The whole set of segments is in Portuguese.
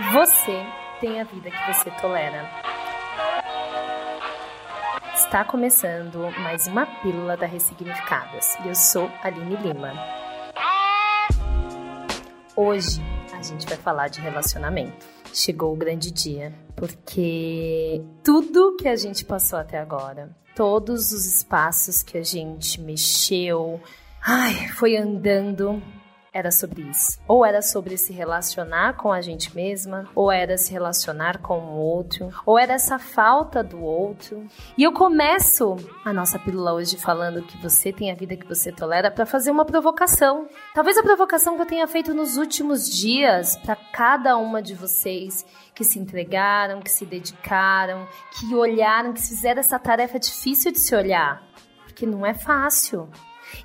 Você tem a vida que você tolera. Está começando mais uma Pílula da Ressignificadas e eu sou Aline Lima. Hoje a gente vai falar de relacionamento. Chegou o grande dia, porque tudo que a gente passou até agora, todos os espaços que a gente mexeu, ai, foi andando era sobre isso. Ou era sobre se relacionar com a gente mesma, ou era se relacionar com o outro, ou era essa falta do outro. E eu começo a nossa pílula hoje falando que você tem a vida que você tolera para fazer uma provocação. Talvez a provocação que eu tenha feito nos últimos dias para cada uma de vocês que se entregaram, que se dedicaram, que olharam, que fizeram essa tarefa difícil de se olhar. Porque não é fácil.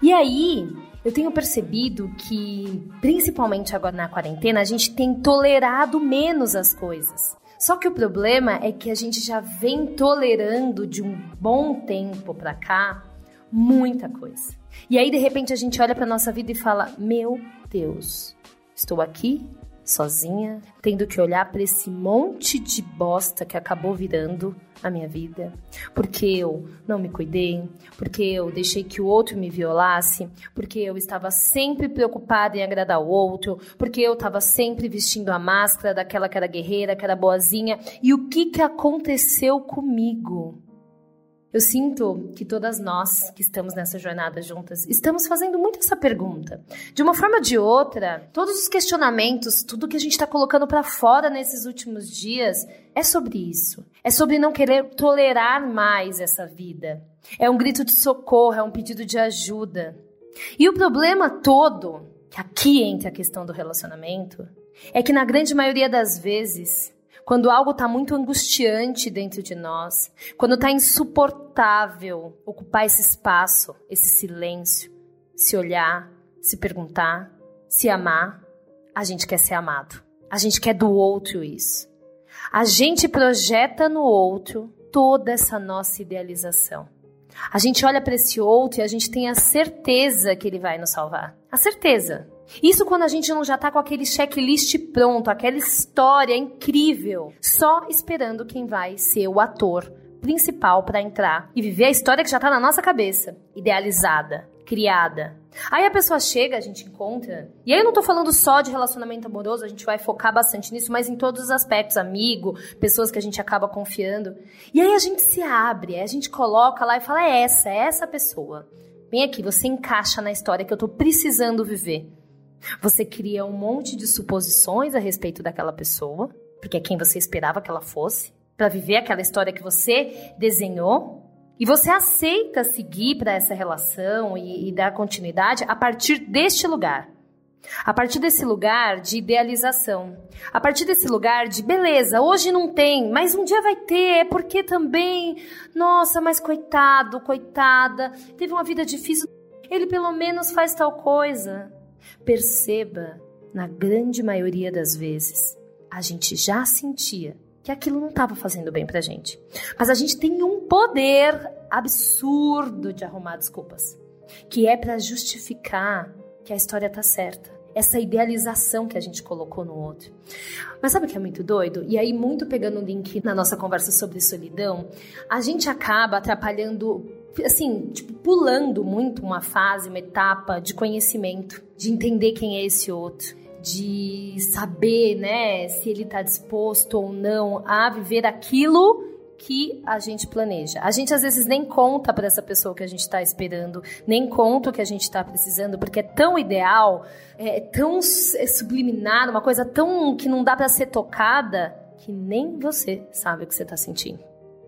E aí, eu tenho percebido que, principalmente agora na quarentena, a gente tem tolerado menos as coisas. Só que o problema é que a gente já vem tolerando de um bom tempo pra cá muita coisa. E aí, de repente, a gente olha pra nossa vida e fala: Meu Deus, estou aqui sozinha, tendo que olhar para esse monte de bosta que acabou virando a minha vida, porque eu não me cuidei, porque eu deixei que o outro me violasse, porque eu estava sempre preocupada em agradar o outro, porque eu estava sempre vestindo a máscara daquela que era guerreira, que era boazinha. E o que que aconteceu comigo? Eu sinto que todas nós que estamos nessa jornada juntas estamos fazendo muito essa pergunta. De uma forma ou de outra, todos os questionamentos, tudo que a gente está colocando para fora nesses últimos dias é sobre isso. É sobre não querer tolerar mais essa vida. É um grito de socorro, é um pedido de ajuda. E o problema todo, que aqui entra a questão do relacionamento, é que na grande maioria das vezes quando algo está muito angustiante dentro de nós, quando está insuportável ocupar esse espaço, esse silêncio, se olhar, se perguntar, se amar, a gente quer ser amado. A gente quer do outro isso. A gente projeta no outro toda essa nossa idealização. A gente olha para esse outro e a gente tem a certeza que ele vai nos salvar. A certeza. Isso quando a gente não já tá com aquele checklist pronto, aquela história incrível, só esperando quem vai ser o ator principal para entrar e viver a história que já tá na nossa cabeça, idealizada, criada. Aí a pessoa chega, a gente encontra. E aí eu não tô falando só de relacionamento amoroso, a gente vai focar bastante nisso, mas em todos os aspectos, amigo, pessoas que a gente acaba confiando. E aí a gente se abre, a gente coloca lá e fala: é essa, é essa pessoa. Vem aqui, você encaixa na história que eu tô precisando viver. Você cria um monte de suposições a respeito daquela pessoa, porque é quem você esperava que ela fosse, para viver aquela história que você desenhou. E você aceita seguir para essa relação e, e dar continuidade a partir deste lugar. A partir desse lugar de idealização. A partir desse lugar de beleza, hoje não tem, mas um dia vai ter, é porque também, nossa, mas coitado, coitada, teve uma vida difícil, ele pelo menos faz tal coisa. Perceba, na grande maioria das vezes, a gente já sentia que aquilo não estava fazendo bem pra gente. Mas a gente tem um poder absurdo de arrumar desculpas, que é para justificar que a história tá certa. Essa idealização que a gente colocou no outro. Mas sabe o que é muito doido? E aí, muito pegando o link na nossa conversa sobre solidão, a gente acaba atrapalhando assim, tipo, pulando muito uma fase, uma etapa de conhecimento, de entender quem é esse outro, de saber, né, se ele está disposto ou não a viver aquilo que a gente planeja. A gente às vezes nem conta para essa pessoa que a gente está esperando, nem conta o que a gente está precisando, porque é tão ideal, é tão é subliminar, uma coisa tão que não dá para ser tocada, que nem você sabe o que você está sentindo.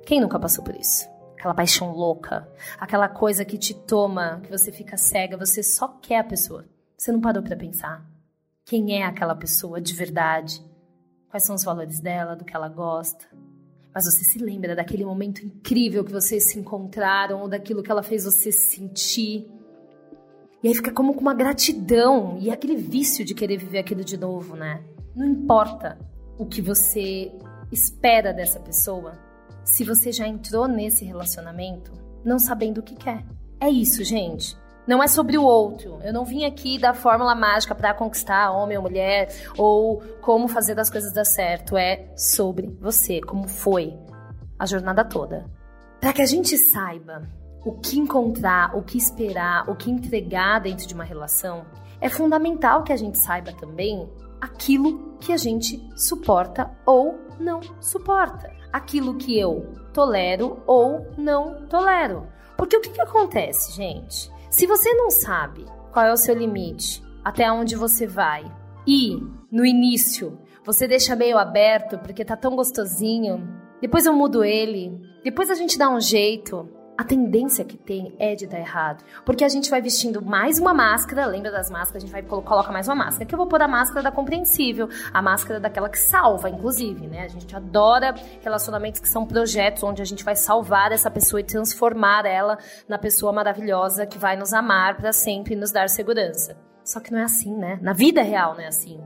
Quem nunca passou por isso? aquela paixão louca, aquela coisa que te toma, que você fica cega, você só quer a pessoa. Você não parou para pensar quem é aquela pessoa de verdade, quais são os valores dela, do que ela gosta. Mas você se lembra daquele momento incrível que vocês se encontraram ou daquilo que ela fez você sentir. E aí fica como com uma gratidão e aquele vício de querer viver aquilo de novo, né? Não importa o que você espera dessa pessoa, se você já entrou nesse relacionamento não sabendo o que quer. É isso, gente. Não é sobre o outro. Eu não vim aqui da fórmula mágica para conquistar homem ou mulher ou como fazer das coisas dar certo. É sobre você, como foi a jornada toda. Para que a gente saiba o que encontrar, o que esperar, o que entregar dentro de uma relação, é fundamental que a gente saiba também aquilo que a gente suporta ou não suporta. Aquilo que eu tolero ou não tolero. Porque o que, que acontece, gente? Se você não sabe qual é o seu limite, até onde você vai, e no início você deixa meio aberto porque tá tão gostosinho, depois eu mudo ele, depois a gente dá um jeito, a tendência que tem é de dar errado. Porque a gente vai vestindo mais uma máscara, lembra das máscaras? A gente vai coloca mais uma máscara. Que eu vou pôr a máscara da compreensível, a máscara daquela que salva, inclusive, né? A gente adora relacionamentos que são projetos onde a gente vai salvar essa pessoa e transformar ela na pessoa maravilhosa que vai nos amar para sempre e nos dar segurança. Só que não é assim, né? Na vida real não é assim.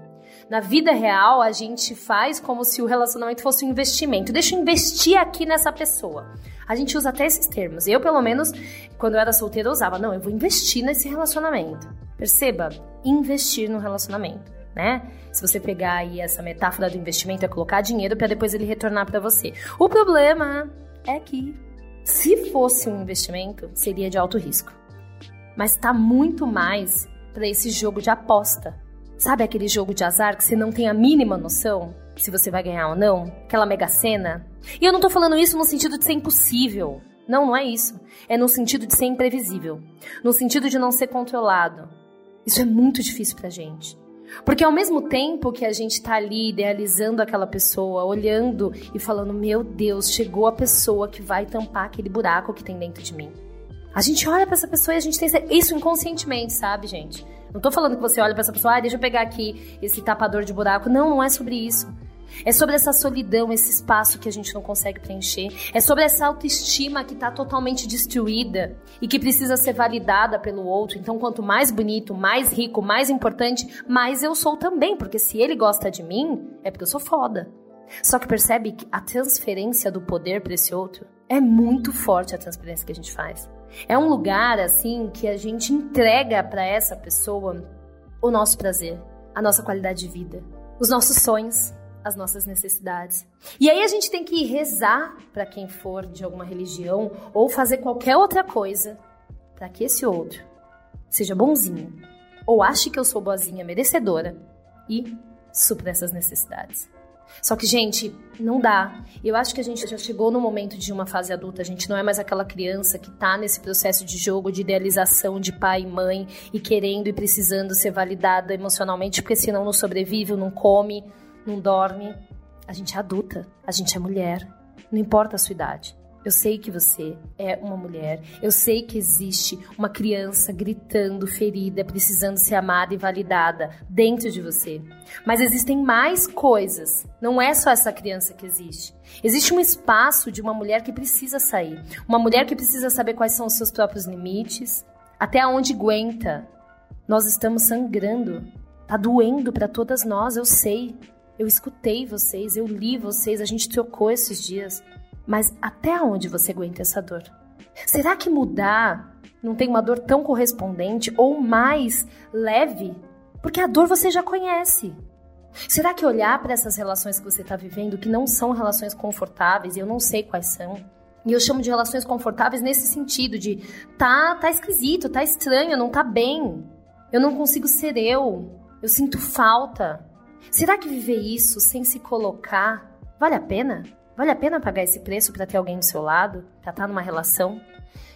Na vida real, a gente faz como se o relacionamento fosse um investimento. Deixa eu investir aqui nessa pessoa. A gente usa até esses termos. Eu, pelo menos, quando eu era solteira, usava. Não, eu vou investir nesse relacionamento. Perceba? Investir no relacionamento, né? Se você pegar aí essa metáfora do investimento, é colocar dinheiro para depois ele retornar para você. O problema é que, se fosse um investimento, seria de alto risco. Mas está muito mais para esse jogo de aposta. Sabe aquele jogo de azar que você não tem a mínima noção? se você vai ganhar ou não, aquela mega cena. E eu não tô falando isso no sentido de ser impossível. Não, não é isso. É no sentido de ser imprevisível. No sentido de não ser controlado. Isso é muito difícil pra gente. Porque ao mesmo tempo que a gente tá ali idealizando aquela pessoa, olhando e falando: Meu Deus, chegou a pessoa que vai tampar aquele buraco que tem dentro de mim. A gente olha para essa pessoa e a gente tem isso inconscientemente, sabe, gente? Não tô falando que você olha para essa pessoa, ah, deixa eu pegar aqui esse tapador de buraco. Não, não é sobre isso. É sobre essa solidão, esse espaço que a gente não consegue preencher. É sobre essa autoestima que está totalmente destruída e que precisa ser validada pelo outro. Então, quanto mais bonito, mais rico, mais importante, mais eu sou também. Porque se ele gosta de mim, é porque eu sou foda. Só que percebe que a transferência do poder para esse outro é muito forte a transferência que a gente faz. É um lugar assim que a gente entrega para essa pessoa o nosso prazer, a nossa qualidade de vida, os nossos sonhos, as nossas necessidades. E aí a gente tem que rezar para quem for de alguma religião ou fazer qualquer outra coisa para que esse outro seja bonzinho ou ache que eu sou boazinha, merecedora e supra essas necessidades. Só que, gente, não dá. Eu acho que a gente já chegou no momento de uma fase adulta. A gente não é mais aquela criança que tá nesse processo de jogo, de idealização de pai e mãe e querendo e precisando ser validada emocionalmente, porque senão não sobrevive, não come, não dorme. A gente é adulta, a gente é mulher. Não importa a sua idade. Eu sei que você é uma mulher. Eu sei que existe uma criança gritando, ferida, precisando ser amada e validada dentro de você. Mas existem mais coisas. Não é só essa criança que existe. Existe um espaço de uma mulher que precisa sair. Uma mulher que precisa saber quais são os seus próprios limites, até onde aguenta. Nós estamos sangrando. Tá doendo para todas nós, eu sei. Eu escutei vocês, eu li vocês, a gente trocou esses dias. Mas até onde você aguenta essa dor? Será que mudar não tem uma dor tão correspondente ou mais leve? Porque a dor você já conhece. Será que olhar para essas relações que você está vivendo, que não são relações confortáveis, e eu não sei quais são, e eu chamo de relações confortáveis nesse sentido de tá, tá esquisito, tá estranho, não tá bem. Eu não consigo ser eu. Eu sinto falta. Será que viver isso sem se colocar vale a pena? Vale a pena pagar esse preço para ter alguém do seu lado? Para estar tá numa relação?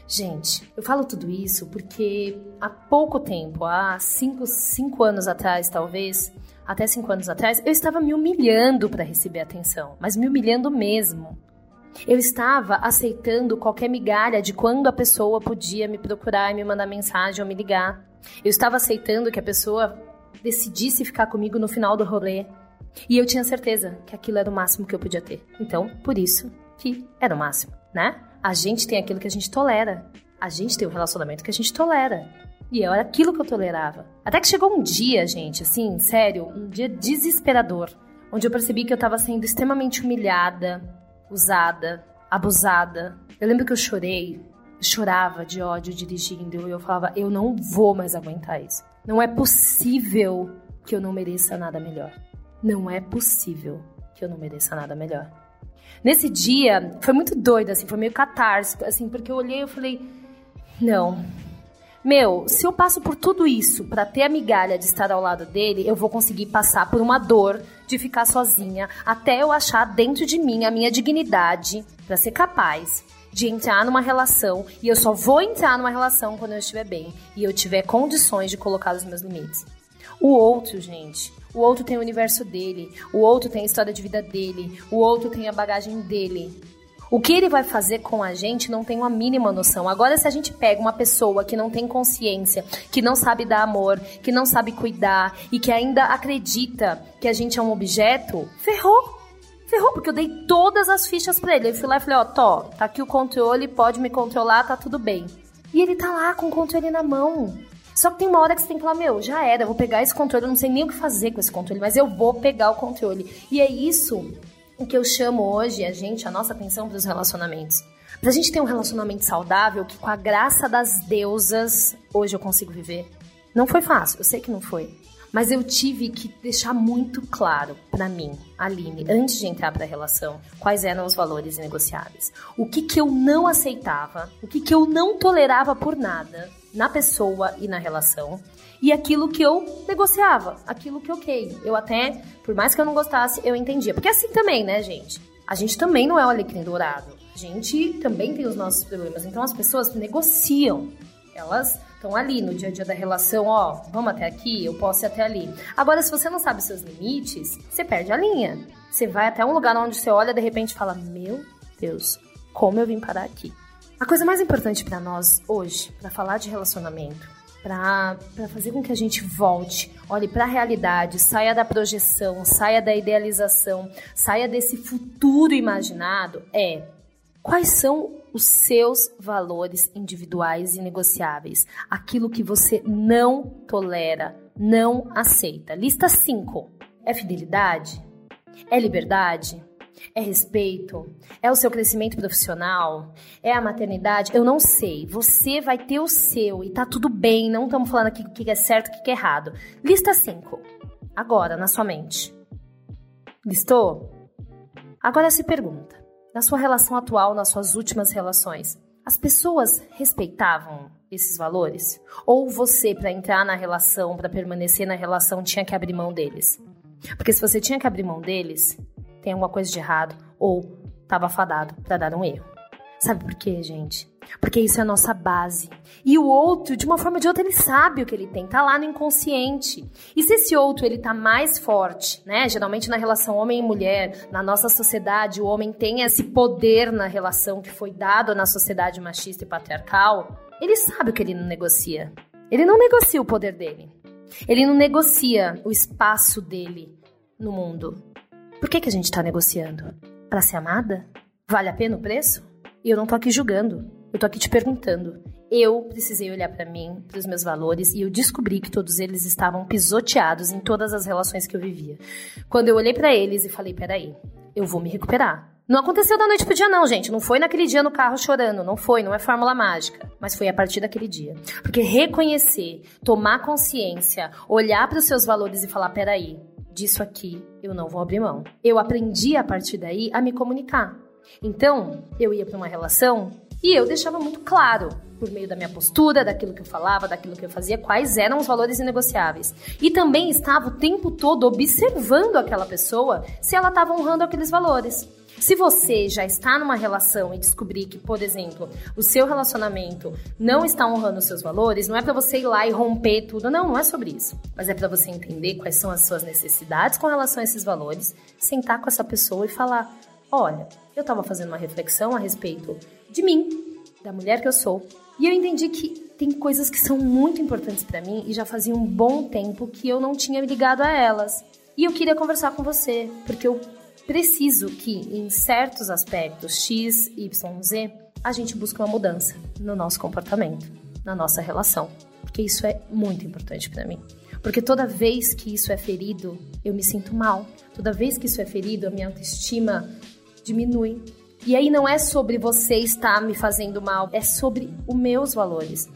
Gente, eu falo tudo isso porque há pouco tempo, há cinco, anos atrás, talvez, até cinco anos atrás, eu estava me humilhando para receber atenção, mas me humilhando mesmo. Eu estava aceitando qualquer migalha de quando a pessoa podia me procurar e me mandar mensagem ou me ligar. Eu estava aceitando que a pessoa decidisse ficar comigo no final do rolê. E eu tinha certeza que aquilo era o máximo que eu podia ter. Então, por isso que era o máximo, né? A gente tem aquilo que a gente tolera. A gente tem um relacionamento que a gente tolera. E era aquilo que eu tolerava. Até que chegou um dia, gente, assim, sério, um dia desesperador, onde eu percebi que eu estava sendo extremamente humilhada, usada, abusada. Eu lembro que eu chorei chorava de ódio dirigindo e eu falava, eu não vou mais aguentar isso. Não é possível que eu não mereça nada melhor. Não é possível que eu não mereça nada melhor. Nesse dia, foi muito doido, assim, foi meio catártico, assim, porque eu olhei e falei, não. Meu, se eu passo por tudo isso para ter a migalha de estar ao lado dele, eu vou conseguir passar por uma dor de ficar sozinha até eu achar dentro de mim a minha dignidade para ser capaz de entrar numa relação e eu só vou entrar numa relação quando eu estiver bem e eu tiver condições de colocar os meus limites. O outro, gente, o outro tem o universo dele, o outro tem a história de vida dele, o outro tem a bagagem dele. O que ele vai fazer com a gente não tem uma mínima noção. Agora, se a gente pega uma pessoa que não tem consciência, que não sabe dar amor, que não sabe cuidar e que ainda acredita que a gente é um objeto, ferrou. Ferrou, porque eu dei todas as fichas para ele. Eu fui lá e falei, ó, Tó, tá aqui o controle, pode me controlar, tá tudo bem. E ele tá lá com o controle na mão. Só que tem uma hora que você tem que falar, meu, já era, eu vou pegar esse controle, eu não sei nem o que fazer com esse controle, mas eu vou pegar o controle. E é isso o que eu chamo hoje, a gente, a nossa atenção para os relacionamentos. Pra gente ter um relacionamento saudável, que com a graça das deusas, hoje eu consigo viver. Não foi fácil, eu sei que não foi. Mas eu tive que deixar muito claro para mim, Aline, antes de entrar para a relação, quais eram os valores negociáveis. O que, que eu não aceitava, o que, que eu não tolerava por nada na pessoa e na relação, e aquilo que eu negociava, aquilo que ok. Eu até, por mais que eu não gostasse, eu entendia. Porque assim também, né, gente? A gente também não é o alecrim dourado. A gente também tem os nossos problemas. Então as pessoas negociam. Elas estão ali no dia a dia da relação, ó, vamos até aqui, eu posso ir até ali. Agora, se você não sabe seus limites, você perde a linha. Você vai até um lugar onde você olha de repente fala: Meu Deus, como eu vim parar aqui? A coisa mais importante para nós hoje, para falar de relacionamento, para fazer com que a gente volte, olhe para a realidade, saia da projeção, saia da idealização, saia desse futuro imaginado, é quais são os seus valores individuais e negociáveis, aquilo que você não tolera, não aceita. Lista 5. É fidelidade? É liberdade? É respeito? É o seu crescimento profissional? É a maternidade? Eu não sei. Você vai ter o seu e tá tudo bem. Não estamos falando aqui o que é certo e o que é errado. Lista 5. Agora, na sua mente. Listou? Agora se pergunta: na sua relação atual, nas suas últimas relações, as pessoas respeitavam esses valores? Ou você, para entrar na relação, para permanecer na relação, tinha que abrir mão deles? Porque se você tinha que abrir mão deles, tem alguma coisa de errado ou estava fadado para dar um erro. Sabe por quê, gente? Porque isso é a nossa base. E o outro, de uma forma ou de outra, ele sabe o que ele tem, tá lá no inconsciente. E se esse outro ele tá mais forte, né? Geralmente na relação homem e mulher, na nossa sociedade, o homem tem esse poder na relação que foi dado na sociedade machista e patriarcal, ele sabe o que ele não negocia. Ele não negocia o poder dele. Ele não negocia o espaço dele no mundo. Por que, que a gente está negociando? Para ser amada? Vale a pena o preço? E eu não tô aqui julgando. Eu tô aqui te perguntando. Eu precisei olhar para mim, para os meus valores, e eu descobri que todos eles estavam pisoteados em todas as relações que eu vivia. Quando eu olhei para eles e falei: peraí, eu vou me recuperar. Não aconteceu da noite pro dia, não, gente. Não foi naquele dia no carro chorando. Não foi, não é fórmula mágica. Mas foi a partir daquele dia. Porque reconhecer, tomar consciência, olhar para os seus valores e falar: peraí, disso aqui eu não vou abrir mão. Eu aprendi a partir daí a me comunicar. Então, eu ia para uma relação e eu deixava muito claro, por meio da minha postura, daquilo que eu falava, daquilo que eu fazia, quais eram os valores inegociáveis. E também estava o tempo todo observando aquela pessoa se ela estava honrando aqueles valores. Se você já está numa relação e descobrir que, por exemplo, o seu relacionamento não está honrando os seus valores, não é para você ir lá e romper tudo, não, não é sobre isso. Mas é para você entender quais são as suas necessidades com relação a esses valores, sentar com essa pessoa e falar: olha, eu estava fazendo uma reflexão a respeito de mim, da mulher que eu sou, e eu entendi que tem coisas que são muito importantes para mim e já fazia um bom tempo que eu não tinha me ligado a elas. E eu queria conversar com você, porque eu preciso que em certos aspectos X, Y, Z, a gente busque uma mudança no nosso comportamento, na nossa relação, porque isso é muito importante para mim. Porque toda vez que isso é ferido, eu me sinto mal. Toda vez que isso é ferido, a minha autoestima diminui. E aí não é sobre você estar me fazendo mal, é sobre os meus valores.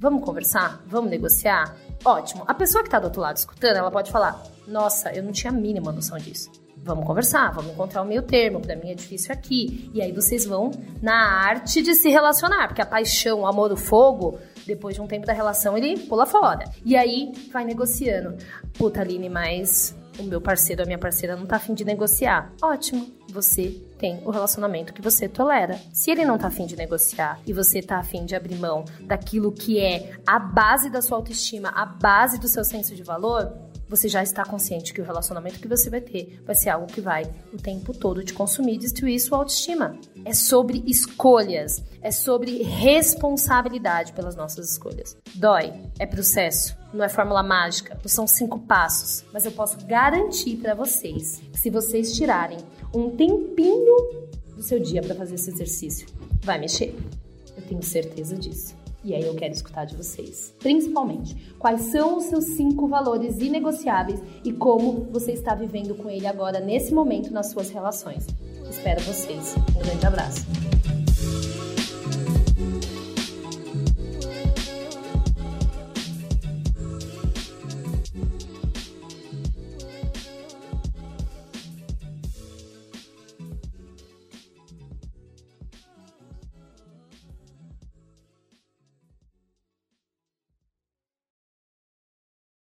Vamos conversar? Vamos negociar? Ótimo. A pessoa que está do outro lado escutando, ela pode falar: Nossa, eu não tinha a mínima noção disso. Vamos conversar, vamos encontrar o meio termo, para mim é difícil aqui. E aí vocês vão na arte de se relacionar, porque a paixão, o amor, o fogo, depois de um tempo da relação, ele pula fora. E aí vai negociando. Puta, Aline, mas o meu parceiro, a minha parceira não tá afim de negociar. Ótimo, você tem o relacionamento que você tolera. Se ele não tá afim de negociar e você tá afim de abrir mão daquilo que é a base da sua autoestima, a base do seu senso de valor, você já está consciente que o relacionamento que você vai ter vai ser algo que vai o tempo todo te consumir e destruir sua autoestima. É sobre escolhas, é sobre responsabilidade pelas nossas escolhas. Dói, é processo, não é fórmula mágica, não são cinco passos, mas eu posso garantir para vocês se vocês tirarem um tempinho do seu dia para fazer esse exercício, vai mexer. Eu tenho certeza disso. E aí eu quero escutar de vocês. Principalmente, quais são os seus cinco valores inegociáveis e como você está vivendo com ele agora, nesse momento, nas suas relações. Espero vocês. Um grande abraço.